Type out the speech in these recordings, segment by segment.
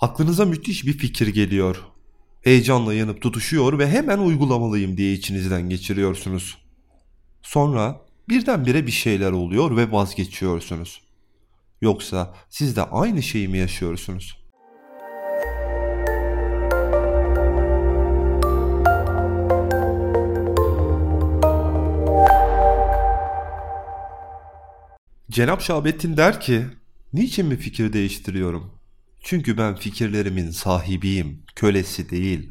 Aklınıza müthiş bir fikir geliyor. Heyecanla yanıp tutuşuyor ve hemen uygulamalıyım diye içinizden geçiriyorsunuz. Sonra birdenbire bir şeyler oluyor ve vazgeçiyorsunuz. Yoksa siz de aynı şeyi mi yaşıyorsunuz? Cenap Şahabettin der ki, niçin mi fikir değiştiriyorum? Çünkü ben fikirlerimin sahibiyim, kölesi değil.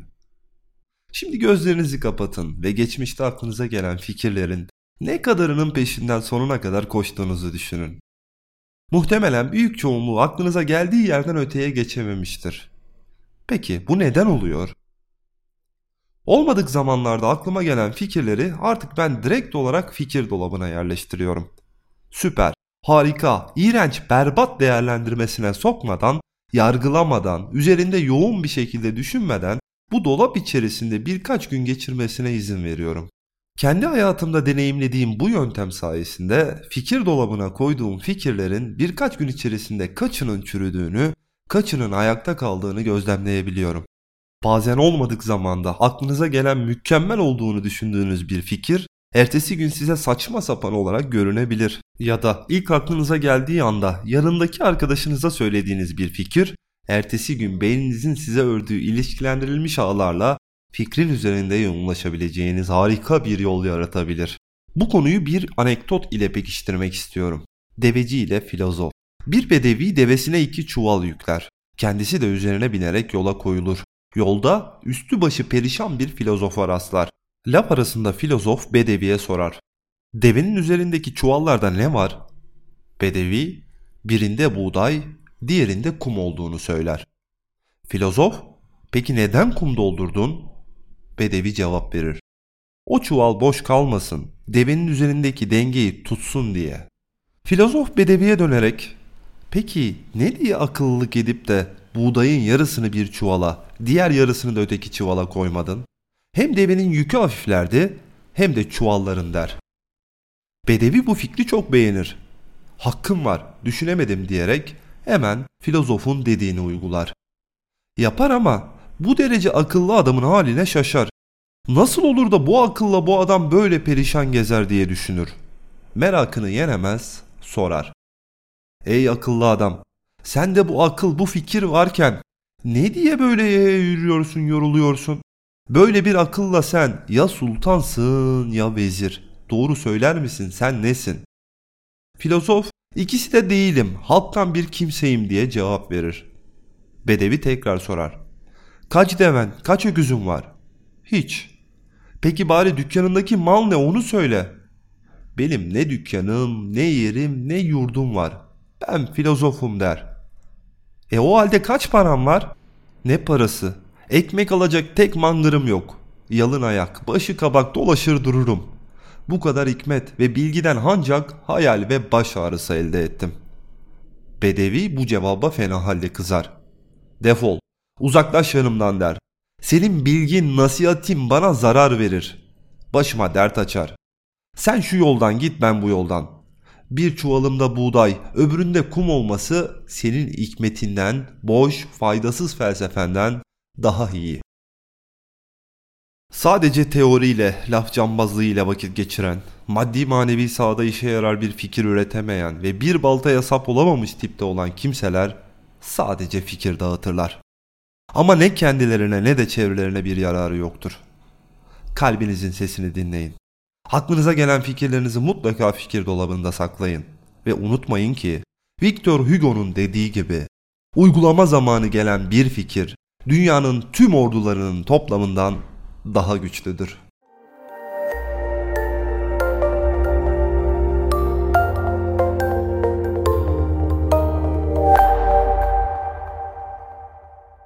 Şimdi gözlerinizi kapatın ve geçmişte aklınıza gelen fikirlerin ne kadarının peşinden sonuna kadar koştuğunuzu düşünün. Muhtemelen büyük çoğunluğu aklınıza geldiği yerden öteye geçememiştir. Peki bu neden oluyor? Olmadık zamanlarda aklıma gelen fikirleri artık ben direkt olarak fikir dolabına yerleştiriyorum. Süper, harika, iğrenç, berbat değerlendirmesine sokmadan, yargılamadan, üzerinde yoğun bir şekilde düşünmeden bu dolap içerisinde birkaç gün geçirmesine izin veriyorum. Kendi hayatımda deneyimlediğim bu yöntem sayesinde fikir dolabına koyduğum fikirlerin birkaç gün içerisinde kaçının çürüdüğünü, kaçının ayakta kaldığını gözlemleyebiliyorum. Bazen olmadık zamanda aklınıza gelen mükemmel olduğunu düşündüğünüz bir fikir, ertesi gün size saçma sapan olarak görünebilir. Ya da ilk aklınıza geldiği anda yanındaki arkadaşınıza söylediğiniz bir fikir, ertesi gün beyninizin size ördüğü ilişkilendirilmiş ağlarla fikrin üzerinde yoğunlaşabileceğiniz harika bir yol yaratabilir. Bu konuyu bir anekdot ile pekiştirmek istiyorum. Deveci ile filozof. Bir bedevi devesine iki çuval yükler. Kendisi de üzerine binerek yola koyulur. Yolda üstü başı perişan bir filozofa rastlar. Laf arasında filozof bedeviye sorar. Devenin üzerindeki çuvallarda ne var? Bedevi birinde buğday, diğerinde kum olduğunu söyler. Filozof, peki neden kum doldurdun? Bedevi cevap verir. O çuval boş kalmasın, devenin üzerindeki dengeyi tutsun diye. Filozof bedeviye dönerek, peki ne diye akıllılık edip de buğdayın yarısını bir çuvala, diğer yarısını da öteki çuvala koymadın? Hem devenin yükü hafiflerdi, hem de çuvalların der. Bedevi bu fikri çok beğenir. Hakkım var, düşünemedim diyerek hemen filozofun dediğini uygular. Yapar ama bu derece akıllı adamın haline şaşar. Nasıl olur da bu akılla bu adam böyle perişan gezer diye düşünür. Merakını yenemez, sorar. Ey akıllı adam, sen de bu akıl, bu fikir varken ne diye böyle yürüyorsun, yoruluyorsun? Böyle bir akılla sen ya sultansın ya vezir. Doğru söyler misin? Sen nesin? Filozof, ikisi de değilim, halktan bir kimseyim diye cevap verir. Bedevi tekrar sorar. Kaç deven, kaç öküzün var? Hiç. Peki bari dükkanındaki mal ne onu söyle. Benim ne dükkanım, ne yerim, ne yurdum var. Ben filozofum der. E o halde kaç param var? Ne parası? Ekmek alacak tek mangırım yok. Yalın ayak, başı kabak dolaşır dururum. Bu kadar hikmet ve bilgiden ancak hayal ve baş ağrısı elde ettim. Bedevi bu cevaba fena halde kızar. Defol, uzaklaş yanımdan der. Senin bilgin, nasihatin bana zarar verir. Başıma dert açar. Sen şu yoldan git ben bu yoldan. Bir çuvalımda buğday, öbüründe kum olması senin hikmetinden, boş, faydasız felsefenden daha iyi. Sadece teoriyle, laf cambazlığıyla vakit geçiren, maddi manevi sahada işe yarar bir fikir üretemeyen ve bir baltaya sap olamamış tipte olan kimseler sadece fikir dağıtırlar. Ama ne kendilerine ne de çevrelerine bir yararı yoktur. Kalbinizin sesini dinleyin. Aklınıza gelen fikirlerinizi mutlaka fikir dolabında saklayın. Ve unutmayın ki Victor Hugo'nun dediği gibi uygulama zamanı gelen bir fikir dünyanın tüm ordularının toplamından daha güçlüdür.